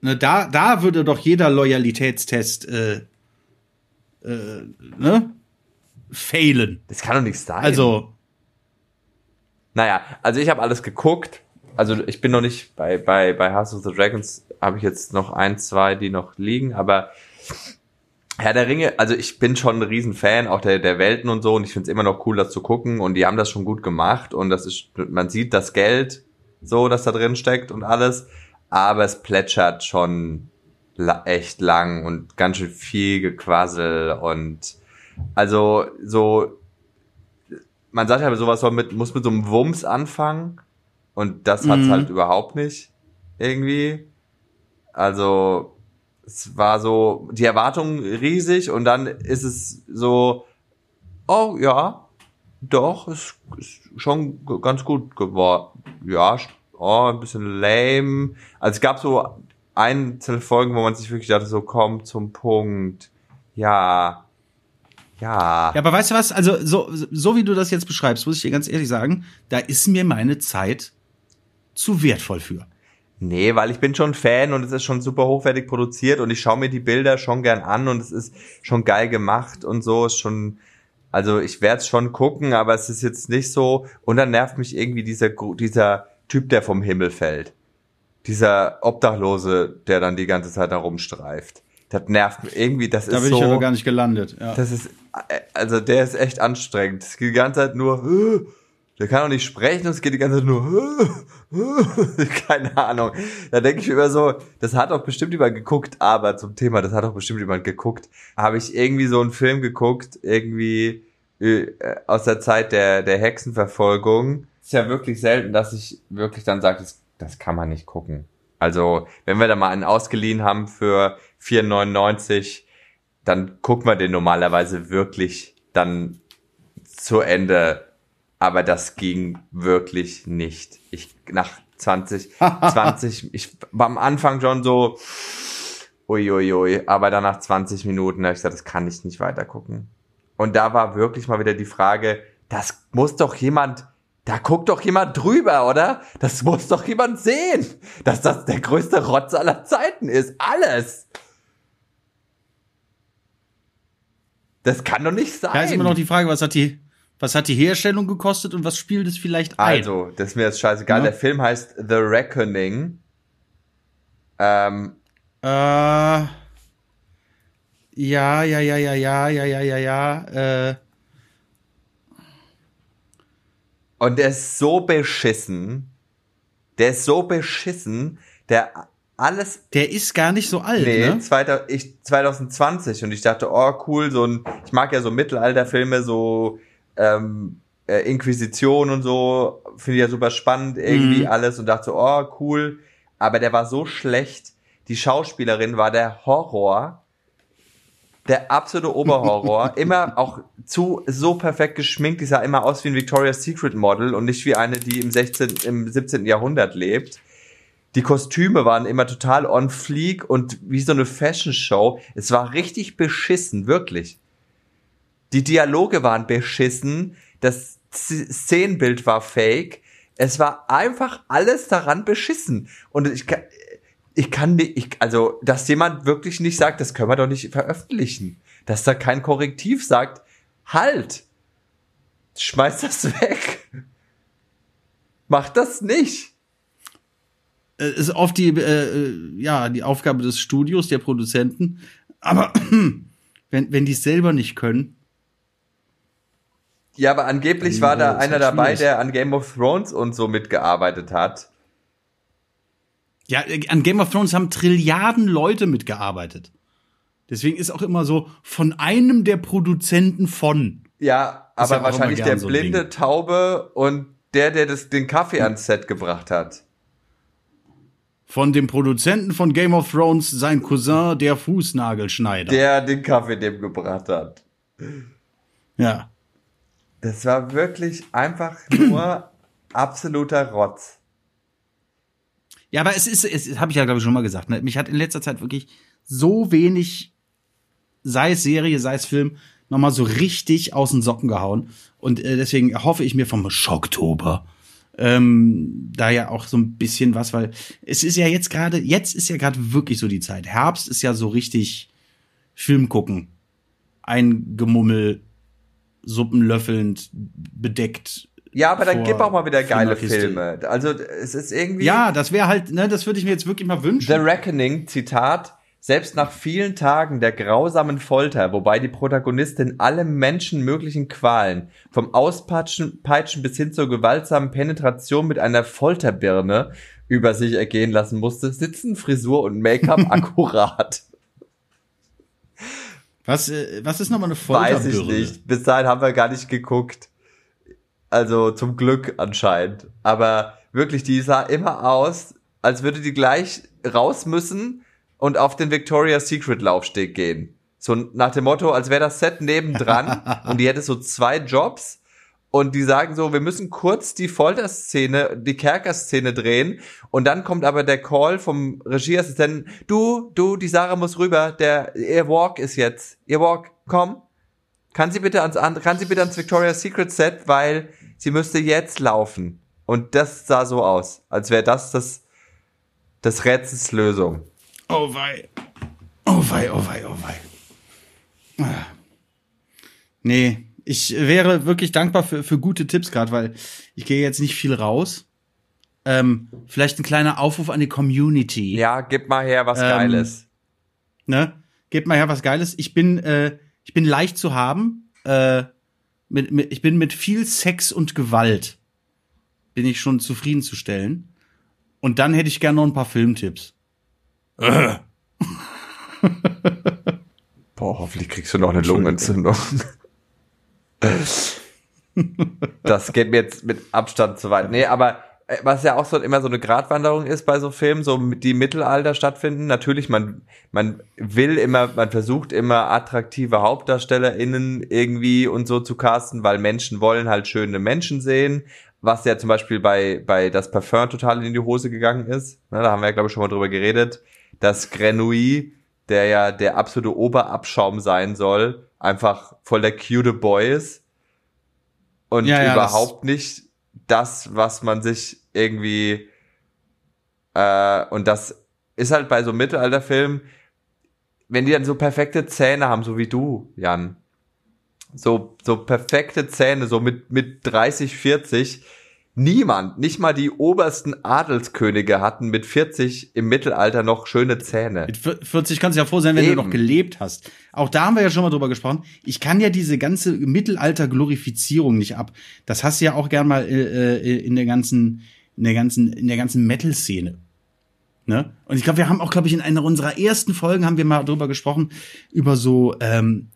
Ne, da, da würde doch jeder Loyalitätstest, äh, äh, ne? failen. Das kann doch nicht sein. Also, Naja, also ich habe alles geguckt. Also ich bin noch nicht bei, bei, bei House of the Dragons, habe ich jetzt noch ein, zwei, die noch liegen, aber Herr der Ringe, also ich bin schon ein Riesenfan, auch der, der Welten und so, und ich finde es immer noch cool, das zu gucken, und die haben das schon gut gemacht, und das ist, man sieht das Geld, so, das da drin steckt und alles, aber es plätschert schon echt lang und ganz schön viel Gequassel und also so man sagt ja sowas soll mit, muss mit so einem Wumms anfangen und das hat's Mhm. halt überhaupt nicht irgendwie. Also es war so die Erwartung riesig und dann ist es so, oh ja, doch, ist, ist schon ganz gut geworden. Ja, oh, ein bisschen lame. Also es gab so einzelne Folgen, wo man sich wirklich dachte, so komm zum Punkt. Ja. Ja. ja, aber weißt du was? Also, so, so wie du das jetzt beschreibst, muss ich dir ganz ehrlich sagen, da ist mir meine Zeit zu wertvoll für. Nee, weil ich bin schon Fan und es ist schon super hochwertig produziert und ich schaue mir die Bilder schon gern an und es ist schon geil gemacht und so, ist schon, also ich werde es schon gucken, aber es ist jetzt nicht so, und dann nervt mich irgendwie dieser, dieser Typ, der vom Himmel fällt. Dieser Obdachlose, der dann die ganze Zeit da rumstreift. Das nervt mich irgendwie, das Da ist bin so. ich aber gar nicht gelandet. Ja. Das ist, äh, also der ist echt anstrengend. Die ganze Zeit nur, der kann auch nicht sprechen, es geht die ganze Zeit nur, "Äh", *laughs* äh", keine Ahnung. Da denke ich immer so, das hat doch bestimmt jemand geguckt, aber zum Thema, das hat doch bestimmt jemand geguckt. Habe ich irgendwie so einen Film geguckt, irgendwie äh, aus der Zeit der, der Hexenverfolgung. Ist ja wirklich selten, dass ich wirklich dann sage, das, das kann man nicht gucken. Also, wenn wir da mal einen ausgeliehen haben für 4,99, dann guckt man den normalerweise wirklich dann zu Ende. Aber das ging wirklich nicht. Ich, nach 20, 20, *laughs* ich war am Anfang schon so, uiuiui, ui, ui, aber dann nach 20 Minuten habe ich gesagt, das kann ich nicht weiter gucken. Und da war wirklich mal wieder die Frage, das muss doch jemand, da guckt doch jemand drüber, oder? Das muss doch jemand sehen, dass das der größte Rotz aller Zeiten ist. Alles. Das kann doch nicht sein. Da ist immer noch die Frage, was hat die, was hat die Herstellung gekostet und was spielt es vielleicht ein? Also, das ist mir jetzt scheißegal. Ja. Der Film heißt The Reckoning. Ähm, Äh, ja, ja, ja, ja, ja, ja, ja, ja, ja. Äh, und der ist so beschissen. Der ist so beschissen. Der alles der ist gar nicht so alt, Nee, ne? 2000, ich, 2020 und ich dachte, oh cool, so ein, ich mag ja so Mittelalterfilme, so ähm, äh, Inquisition und so, finde ich ja super spannend irgendwie Mhm. alles und dachte so, oh cool, aber der war so schlecht, die Schauspielerin war der Horror, der absolute Oberhorror, *laughs* immer auch zu so perfekt geschminkt, die sah immer aus wie ein Victoria's Secret Model und nicht wie eine, die im 16., im 17. Jahrhundert lebt. Die Kostüme waren immer total on fleek und wie so eine Fashion Show. Es war richtig beschissen, wirklich. Die Dialoge waren beschissen, das Szenenbild war fake. Es war einfach alles daran beschissen. Und ich kann, ich kann nicht, ich, also, dass jemand wirklich nicht sagt, das können wir doch nicht veröffentlichen. Dass da kein Korrektiv sagt, halt, schmeiß das *laughs* weg. Mach das nicht. Äh, ist oft die, äh, äh, ja, die Aufgabe des Studios, der Produzenten. Aber *clears throat* wenn, wenn die es selber nicht können, Ja, aber angeblich Dann, war da einer halt dabei, der an Game of Thrones und so mitgearbeitet hat. ja, äh, an Game of Thrones haben Trilliarden Leute mitgearbeitet. Deswegen ist auch immer so von einem der Produzenten von. Ja, aber ja wahrscheinlich der so blinde, Ding. Taube und der, der das, den Kaffee ans Set gebracht hat. Von dem Produzenten von Game of Thrones, sein Cousin, der Fußnagelschneider. Der den Kaffee dem gebracht hat. ja. Das war wirklich einfach nur *clears throat* absoluter Rotz. Ja, aber es ist, es habe ich ja glaube ich schon mal gesagt. Ne? Mich hat in letzter Zeit wirklich so wenig, sei es Serie, sei es Film, nochmal so richtig aus den Socken gehauen. Und äh, deswegen hoffe ich mir vom Schocktober ähm, da ja auch so ein bisschen was, weil es ist ja jetzt gerade, jetzt ist ja gerade wirklich so die Zeit. Herbst ist ja so richtig Film gucken, ein Gemummel, Suppen löffelnd, bedeckt. Ja, aber dann gib auch mal wieder geile. Filme. Also es ist irgendwie. Ja, das wäre halt, ne, das würde ich mir jetzt wirklich mal wünschen. The Reckoning, Zitat, selbst nach vielen Tagen der grausamen Folter, wobei die Protagonistin alle menschenmöglichen Qualen, vom Auspeitschen Peitschen bis hin zur gewaltsamen Penetration mit einer Folterbirne über sich ergehen lassen musste, sitzen Frisur und Make-up *laughs* akkurat. Was, äh, was ist nochmal eine Weiß ich nicht. Bis dahin haben wir gar nicht geguckt. Also zum Glück anscheinend. Aber wirklich, die sah immer aus, als würde die gleich raus müssen und auf den Victoria's Secret Laufsteg gehen. So nach dem Motto, als wäre das Set nebendran *laughs* und die hätte so zwei Jobs und die sagen so, wir müssen kurz die Folterszene, die Kerkerszene drehen und dann kommt aber der Call vom Regieassistenten, du, du, die Sarah muss rüber, der, ihr Walk ist jetzt, ihr Walk, komm, kann sie bitte ans kann sie bitte ans Victoria's Secret Set, weil sie müsste jetzt laufen. Und das sah so aus, als wäre das das, das Rätsels Lösung. Oh wei. Oh wei, oh wei, oh wei. Ah. Nee, ich wäre wirklich dankbar für, für gute Tipps gerade, weil ich gehe jetzt nicht viel raus. Ähm, vielleicht ein kleiner Aufruf an die Community. Ja, gib mal her was Ähm, Geiles. Ne? Gebt mal her was Geiles. Ich bin, äh, ich bin leicht zu haben. Äh, mit, mit, ich bin mit viel Sex und Gewalt bin ich schon zufriedenzustellen. Und dann hätte ich gerne noch ein paar Filmtipps. *laughs* Boah, hoffentlich kriegst du noch eine Lungenentzündung. Das geht mir jetzt mit Abstand zu weit. Nee, aber äh, was ja auch so immer so eine Gratwanderung ist bei so Filmen, so die Mittelalter stattfinden. Natürlich, man, man will immer, man versucht immer attraktive HauptdarstellerInnen irgendwie und so zu casten, weil Menschen wollen halt schöne Menschen sehen. Was ja zum Beispiel bei, bei das Parfum total in die Hose gegangen ist. Da haben wir ja, glaube ich, schon mal drüber geredet. Das Grenouille, der ja der absolute Oberabschaum sein soll, einfach voll der cute Boy ist. Und Ja, ja, überhaupt nicht das, was man sich irgendwie äh, und das ist halt bei so Mittelalterfilmen, wenn die dann so perfekte Zähne haben, so wie du, Jan. So, so perfekte Zähne, so mit, mit 30, 40. Niemand, nicht mal die obersten Adelskönige hatten mit 40 im Mittelalter noch schöne Zähne. Mit 40 kannst du ja froh sein, wenn Eben. du noch gelebt hast. Auch da haben wir ja schon mal drüber gesprochen. Ich kann ja diese ganze Mittelalter-Glorifizierung nicht ab. Das hast du ja auch gern mal äh, äh, in der ganzen, in der ganzen, in der ganzen Metal-Szene. Ne? Und ich glaube, wir haben auch, glaube ich, in einer unserer ersten Folgen haben wir mal drüber gesprochen, über so, ähm,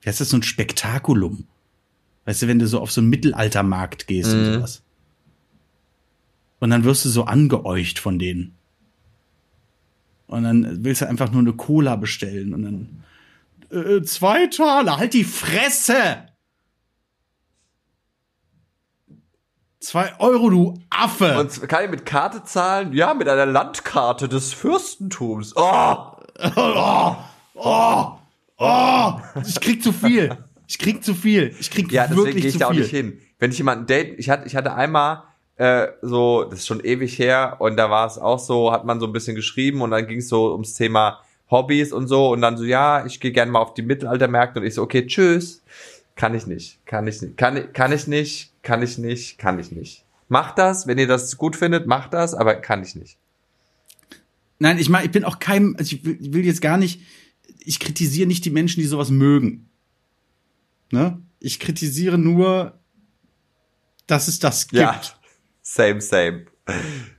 wie heißt das, so ein Spektakulum. Weißt du, wenn du so auf so einen Mittelaltermarkt gehst und Mhm. sowas. Und dann wirst du so angeäucht von denen. Und dann willst du einfach nur eine Cola bestellen und dann äh, zwei Taler, halt die Fresse! Zwei Euro, du Affe! Und kann ich mit Karte zahlen? Ja, mit einer Landkarte des Fürstentums. Oh! *laughs* oh, oh, oh, ich krieg zu viel. Ich krieg zu viel. Ich krieg Ja, deswegen wirklich gehe ich zu da auch viel. nicht hin. Wenn ich jemanden date, ich hatte, ich hatte einmal äh, so, das ist schon ewig her, und da war es auch so, hat man so ein bisschen geschrieben und dann ging es so ums Thema Hobbys und so und dann so, ja, ich gehe gerne mal auf die Mittelaltermärkte und ich so, okay, tschüss. Kann ich nicht, kann ich nicht, kann, ich- kann ich nicht, kann ich nicht, kann ich nicht. Macht das, wenn ihr das gut findet, macht das, aber kann ich nicht. Nein, ich meine, ich bin auch kein, also ich will, ich will jetzt gar nicht, ich kritisiere nicht die Menschen, die sowas mögen. Ne? Ich kritisiere nur, dass es das gibt. Ja, same, same.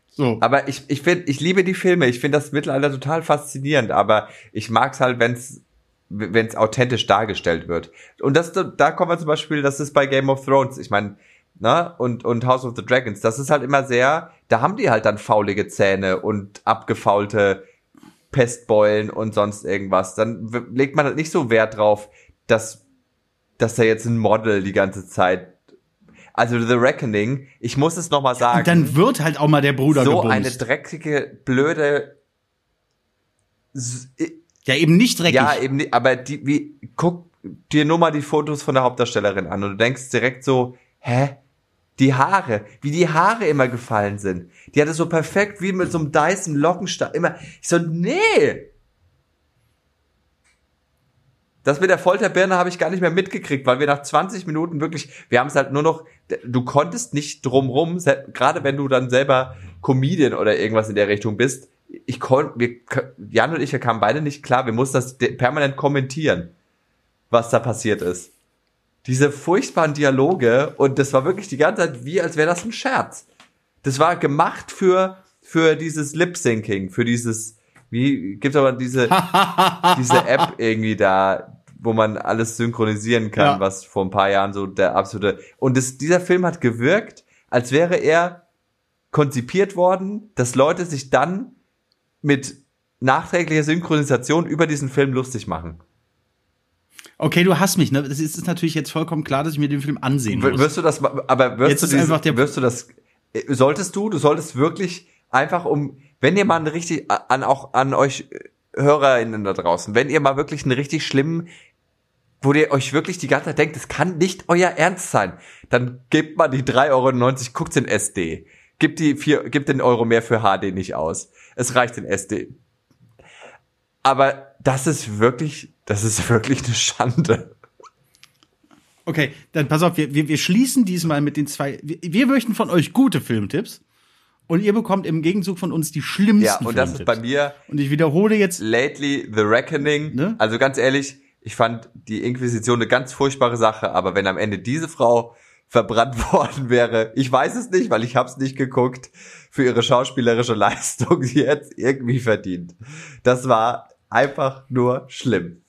So. Aber ich, ich finde, ich liebe die Filme. Ich finde das Mittelalter total faszinierend, aber ich mag's halt, wenn's wenn es authentisch dargestellt wird. Und das, da kommen wir zum Beispiel, das ist bei Game of Thrones. Ich meine, ne, und, und House of the Dragons, das ist halt immer sehr, da haben die halt dann faulige Zähne und abgefaulte Pestbeulen und sonst irgendwas. Dann legt man halt nicht so Wert drauf, dass, dass da jetzt ein Model die ganze Zeit. Also The Reckoning, ich muss es nochmal sagen Und dann wird halt auch mal der Bruder so gebumst. eine dreckige, blöde. Ja, eben nicht dreckig. Ja, eben nicht, aber die, wie, guck dir nur mal die Fotos von der Hauptdarstellerin an und du denkst direkt so, hä? Die Haare, wie die Haare immer gefallen sind. Die hatte so perfekt wie mit so einem Dyson Lockenstab immer. Ich so, nee. Das mit der Folterbirne habe ich gar nicht mehr mitgekriegt, weil wir nach 20 Minuten wirklich, wir haben es halt nur noch, du konntest nicht drumrum, gerade wenn du dann selber Comedian oder irgendwas in der Richtung bist. Ich konnte, wir, Jan und ich, wir kamen beide nicht klar, wir mussten das permanent kommentieren, was da passiert ist. Diese furchtbaren Dialoge und das war wirklich die ganze Zeit wie, als wäre das ein Scherz. Das war gemacht für, für dieses Lip-Syncing, für dieses, wie, gibt aber diese, *laughs* diese App irgendwie da, wo man alles synchronisieren kann, ja. was vor ein paar Jahren so der absolute, und das, dieser Film hat gewirkt, als wäre er konzipiert worden, dass Leute sich dann mit nachträglicher Synchronisation über diesen Film lustig machen. Okay, du hast mich, ne? Das ist, ist natürlich jetzt vollkommen klar, dass ich mir den Film ansehen muss. Wirst du das, aber wirst jetzt du, der wirst du das, äh, solltest du, du solltest wirklich einfach um, wenn ihr mal einen richtig, an, auch an euch HörerInnen da draußen, wenn ihr mal wirklich einen richtig schlimmen, wo ihr euch wirklich die ganze Zeit denkt, das kann nicht euer Ernst sein, dann gebt mal die 3,90 Euro, guckt den SD. Gib die vier, gib den Euro mehr für HD nicht aus. Es reicht in SD. Aber das ist wirklich, das ist *laughs* wirklich eine Schande. Okay, dann pass auf, wir, wir, wir schließen diesmal mit den zwei. Wir, wir möchten von euch gute Filmtipps. Und ihr bekommt im Gegenzug von uns die schlimmsten Ja, und das ist bei mir. Und ich wiederhole jetzt. Lately The Reckoning. Ne? Also ganz ehrlich, ich fand die Inquisition eine ganz furchtbare Sache, aber wenn am Ende diese Frau verbrannt *laughs* worden wäre. Ich weiß es nicht, weil ich habe es nicht geguckt. Für ihre schauspielerische *laughs* Leistung, die jetzt irgendwie verdient. Das war einfach nur schlimm.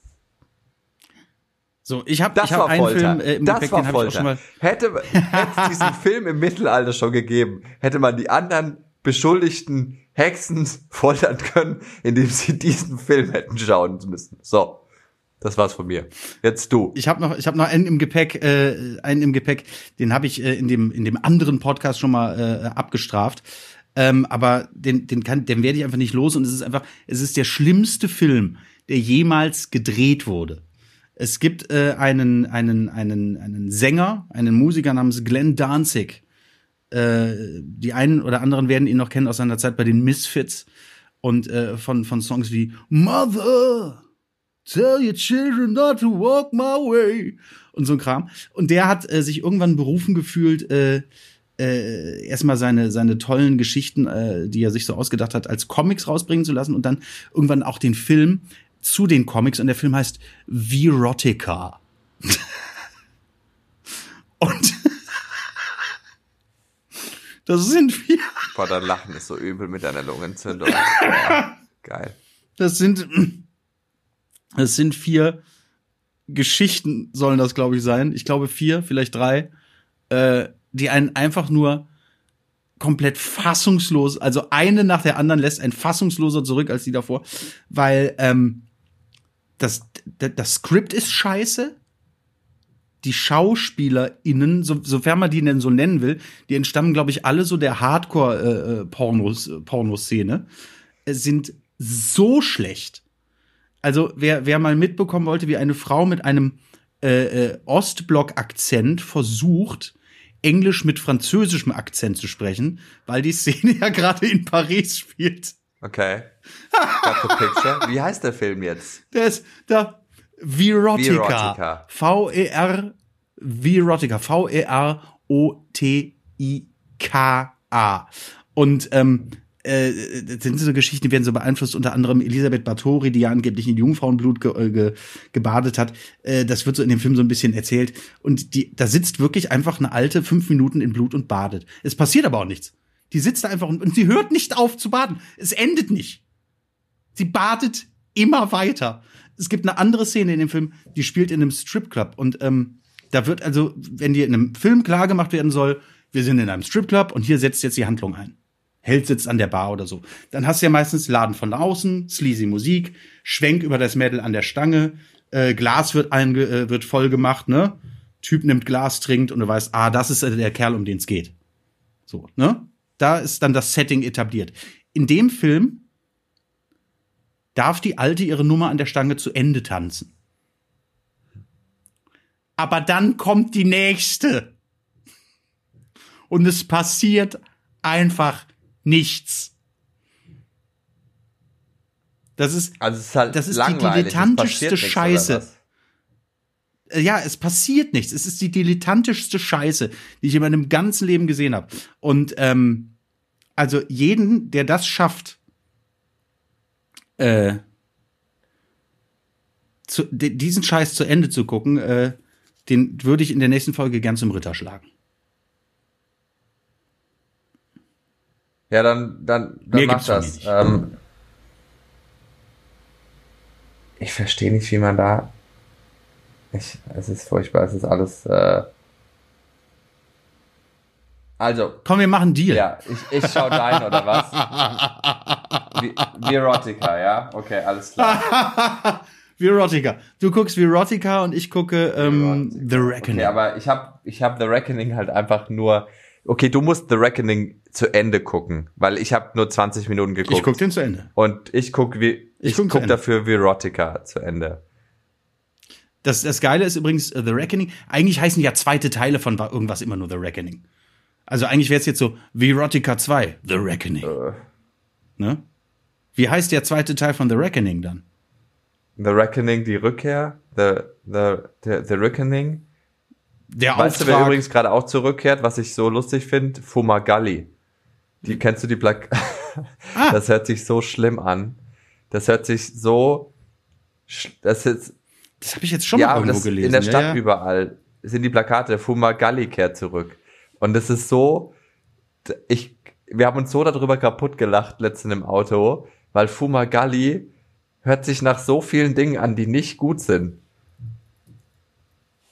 So, ich habe das ich hab einen Folter. Film äh, im das Gepäck, war Folter. hätte es diesen Film im Mittelalter schon gegeben, hätte man die anderen beschuldigten Hexen *laughs* foltern können, indem sie diesen Film hätten schauen müssen. So. Das war's von mir. Jetzt du. Ich habe noch, ich habe noch einen im Gepäck, äh, einen im Gepäck. Den habe ich äh, in dem in dem anderen Podcast schon mal äh, abgestraft. Ähm, aber den den kann, den werde ich einfach nicht los. Und es ist einfach, es ist der schlimmste Film, der jemals gedreht wurde. Es gibt äh, einen einen einen einen Sänger, einen Musiker namens Glenn Danzig. Äh, die einen oder anderen werden ihn noch kennen aus seiner Zeit bei den Misfits und äh, von von Songs wie Mother Tell your children not to walk my way. Und so ein Kram. Und der hat äh, sich irgendwann berufen gefühlt, äh, äh, erstmal seine, seine tollen Geschichten, äh, die er sich so ausgedacht hat, als Comics rausbringen zu lassen und dann irgendwann auch den Film zu den Comics. Und der Film heißt Virotica. *laughs* und *laughs* das sind wir. Boah, dein Lachen ist so übel mit deiner Lungenentzündung. *laughs* Geil. Das sind es sind vier Geschichten, sollen das, glaube ich, sein. Ich glaube vier, vielleicht drei, äh, die einen einfach nur komplett fassungslos, also eine nach der anderen lässt ein fassungsloser zurück als die davor, weil ähm, das, das Skript ist scheiße. Die SchauspielerInnen, so, sofern man die denn so nennen will, die entstammen, glaube ich, alle so der Hardcore-Pornoszene, äh, äh, sind so schlecht also wer, wer mal mitbekommen wollte, wie eine Frau mit einem äh, äh, Ostblock-Akzent versucht, Englisch mit französischem Akzent zu sprechen, weil die Szene ja gerade in Paris spielt. Okay. Got picture. Wie heißt der Film jetzt? Der ist da Virotica. V-E-R Virotica. V-E-R-O-T-I-K-A. Und ähm, äh, sind so Geschichten, werden so beeinflusst, unter anderem Elisabeth Bathory, die ja angeblich in Jungfrauenblut ge, äh, ge, gebadet hat. Äh, das wird so in dem Film so ein bisschen erzählt. Und die, da sitzt wirklich einfach eine alte fünf Minuten in Blut und badet. Es passiert aber auch nichts. Die sitzt da einfach und, und sie hört nicht auf zu baden. Es endet nicht. Sie badet immer weiter. Es gibt eine andere Szene in dem Film, die spielt in einem Stripclub und ähm, da wird also, wenn dir in einem Film klar gemacht werden soll, wir sind in einem Stripclub und hier setzt jetzt die Handlung ein. Held sitzt an der Bar oder so. Dann hast du ja meistens Laden von außen, sleazy Musik, Schwenk über das Mädel an der Stange, äh, Glas wird, einge äh, wird voll gemacht, ne? Typ nimmt Glas, trinkt und du weißt, ah, das ist der Kerl, um den es geht. So, ne? Da ist dann das Setting etabliert. In dem Film darf die Alte ihre Nummer an der Stange zu Ende tanzen. Aber dann kommt die nächste. Und es passiert einfach nichts. Das ist, also ist halt das ist die dilettantischste Scheiße. äh, ja, es passiert nichts. Es ist die dilettantischste Scheiße, die ich in meinem ganzen Leben gesehen habe. Und ähm, also jeden, der das schafft, äh, zu, diesen Scheiß zu Ende zu gucken, äh, den würde ich in der nächsten Folge gern zum Ritter schlagen. Ja, dann, dann, dann Mehr mach das. Ähm, ich verstehe nicht, wie man da. Ich, es ist furchtbar, es ist alles. Äh also. Komm, wir machen Deal. Ja, ich, ich schau dein, oder was? *laughs* Virotica, ja? Okay, alles klar. *laughs* Virotica. Du guckst Virotica und ich gucke ähm, The Reckoning. Okay, aber ich habe ich hab The Reckoning halt einfach nur. Okay, du musst The Reckoning zu Ende gucken, weil ich habe nur 20 Minuten geguckt. Ich guck den zu Ende. Und ich guck wie ich, ich guck, guck dafür Virotica zu Ende. Das, das Geile ist übrigens uh, The Reckoning. Eigentlich heißen ja zweite Teile von irgendwas immer nur The Reckoning. Also eigentlich wäre es jetzt so Virotica 2, The Reckoning. Uh. Ne? Wie heißt der zweite Teil von The Reckoning dann? The Reckoning, die Rückkehr, The, the, the, the Reckoning. Der weißt Auftrag. du, wer übrigens gerade auch zurückkehrt, was ich so lustig finde? Fumagalli. Die kennst du die Black? Ah. *laughs* Das hört sich so schlimm an. Das hört sich so. Das ist. Das habe ich jetzt schon ja, mal irgendwo gelesen. In der Stadt ja, ja. überall sind die Plakate. Fumagalli kehrt zurück. Und das ist so. Ich, wir haben uns so darüber kaputt gelacht letztens im Auto, weil Fumagalli hört sich nach so vielen Dingen an, die nicht gut sind.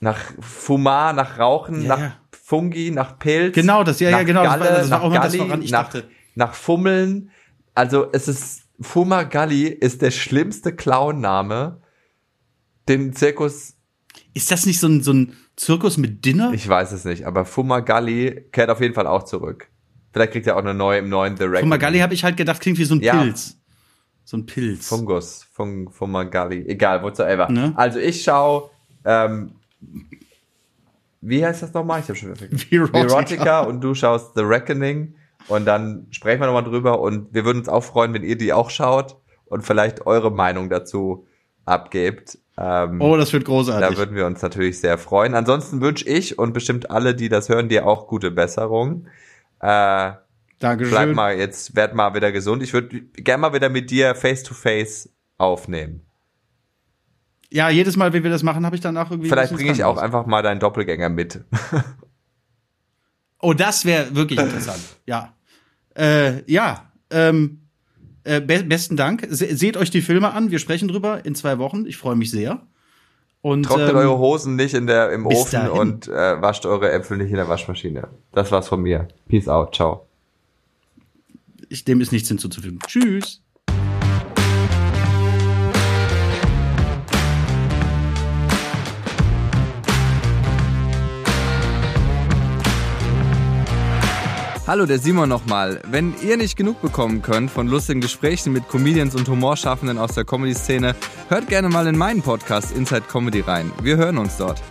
Nach Fumar, nach Rauchen, ja, nach ja. Fungi, nach Pilz. Genau, das, ja, ja, genau. Galle, das war, das war auch immer das, woran ich nach, dachte. Nach Fummeln. Also, es ist, Fumagalli ist der schlimmste Clown-Name, den Zirkus. Ist das nicht so ein, so ein Zirkus mit Dinner? Ich weiß es nicht, aber Fumagalli kehrt auf jeden Fall auch zurück. Vielleicht kriegt er auch eine neue im neuen The Record. Fumagalli habe ich halt gedacht, klingt wie so ein ja. Pilz. So ein Pilz. Fungus, Fung, Fumagalli. Egal, whatsoever. Ne? Also ich schau, ähm, wie heißt das nochmal? Ich habe schon vergessen. Virotica. und du schaust The Reckoning und dann sprechen wir nochmal drüber und wir würden uns auch freuen, wenn ihr die auch schaut und vielleicht eure Meinung dazu abgebt. Ähm, oh, das wird großartig. Da würden wir uns natürlich sehr freuen. Ansonsten wünsche ich und bestimmt alle, die das hören, dir auch gute Besserung. Äh, Dankeschön. Bleib mal, jetzt werd mal wieder gesund. Ich würde gerne mal wieder mit dir face to face aufnehmen. Ja, jedes Mal, wenn wir das machen, habe ich danach irgendwie. Vielleicht bringe ich auch einfach mal deinen Doppelgänger mit. oh, das wäre wirklich interessant. Ja. Äh, ja. Ähm, äh, be besten Dank. Se seht euch die Filme an. Wir sprechen drüber in zwei Wochen. Ich freue mich sehr. Und, Trocknet ähm, eure Hosen nicht in der, im Ofen dahin. und äh, wascht eure Äpfel nicht in der Waschmaschine. Das war's von mir. Peace out. Ciao. Ich, dem ist nichts hinzuzufügen. Tschüss. Hallo, der Simon nochmal. Wenn ihr nicht genug bekommen könnt von lustigen Gesprächen mit Comedians und Humorschaffenden aus der Comedy-Szene, hört gerne mal in meinen Podcast Inside Comedy rein. Wir hören uns dort.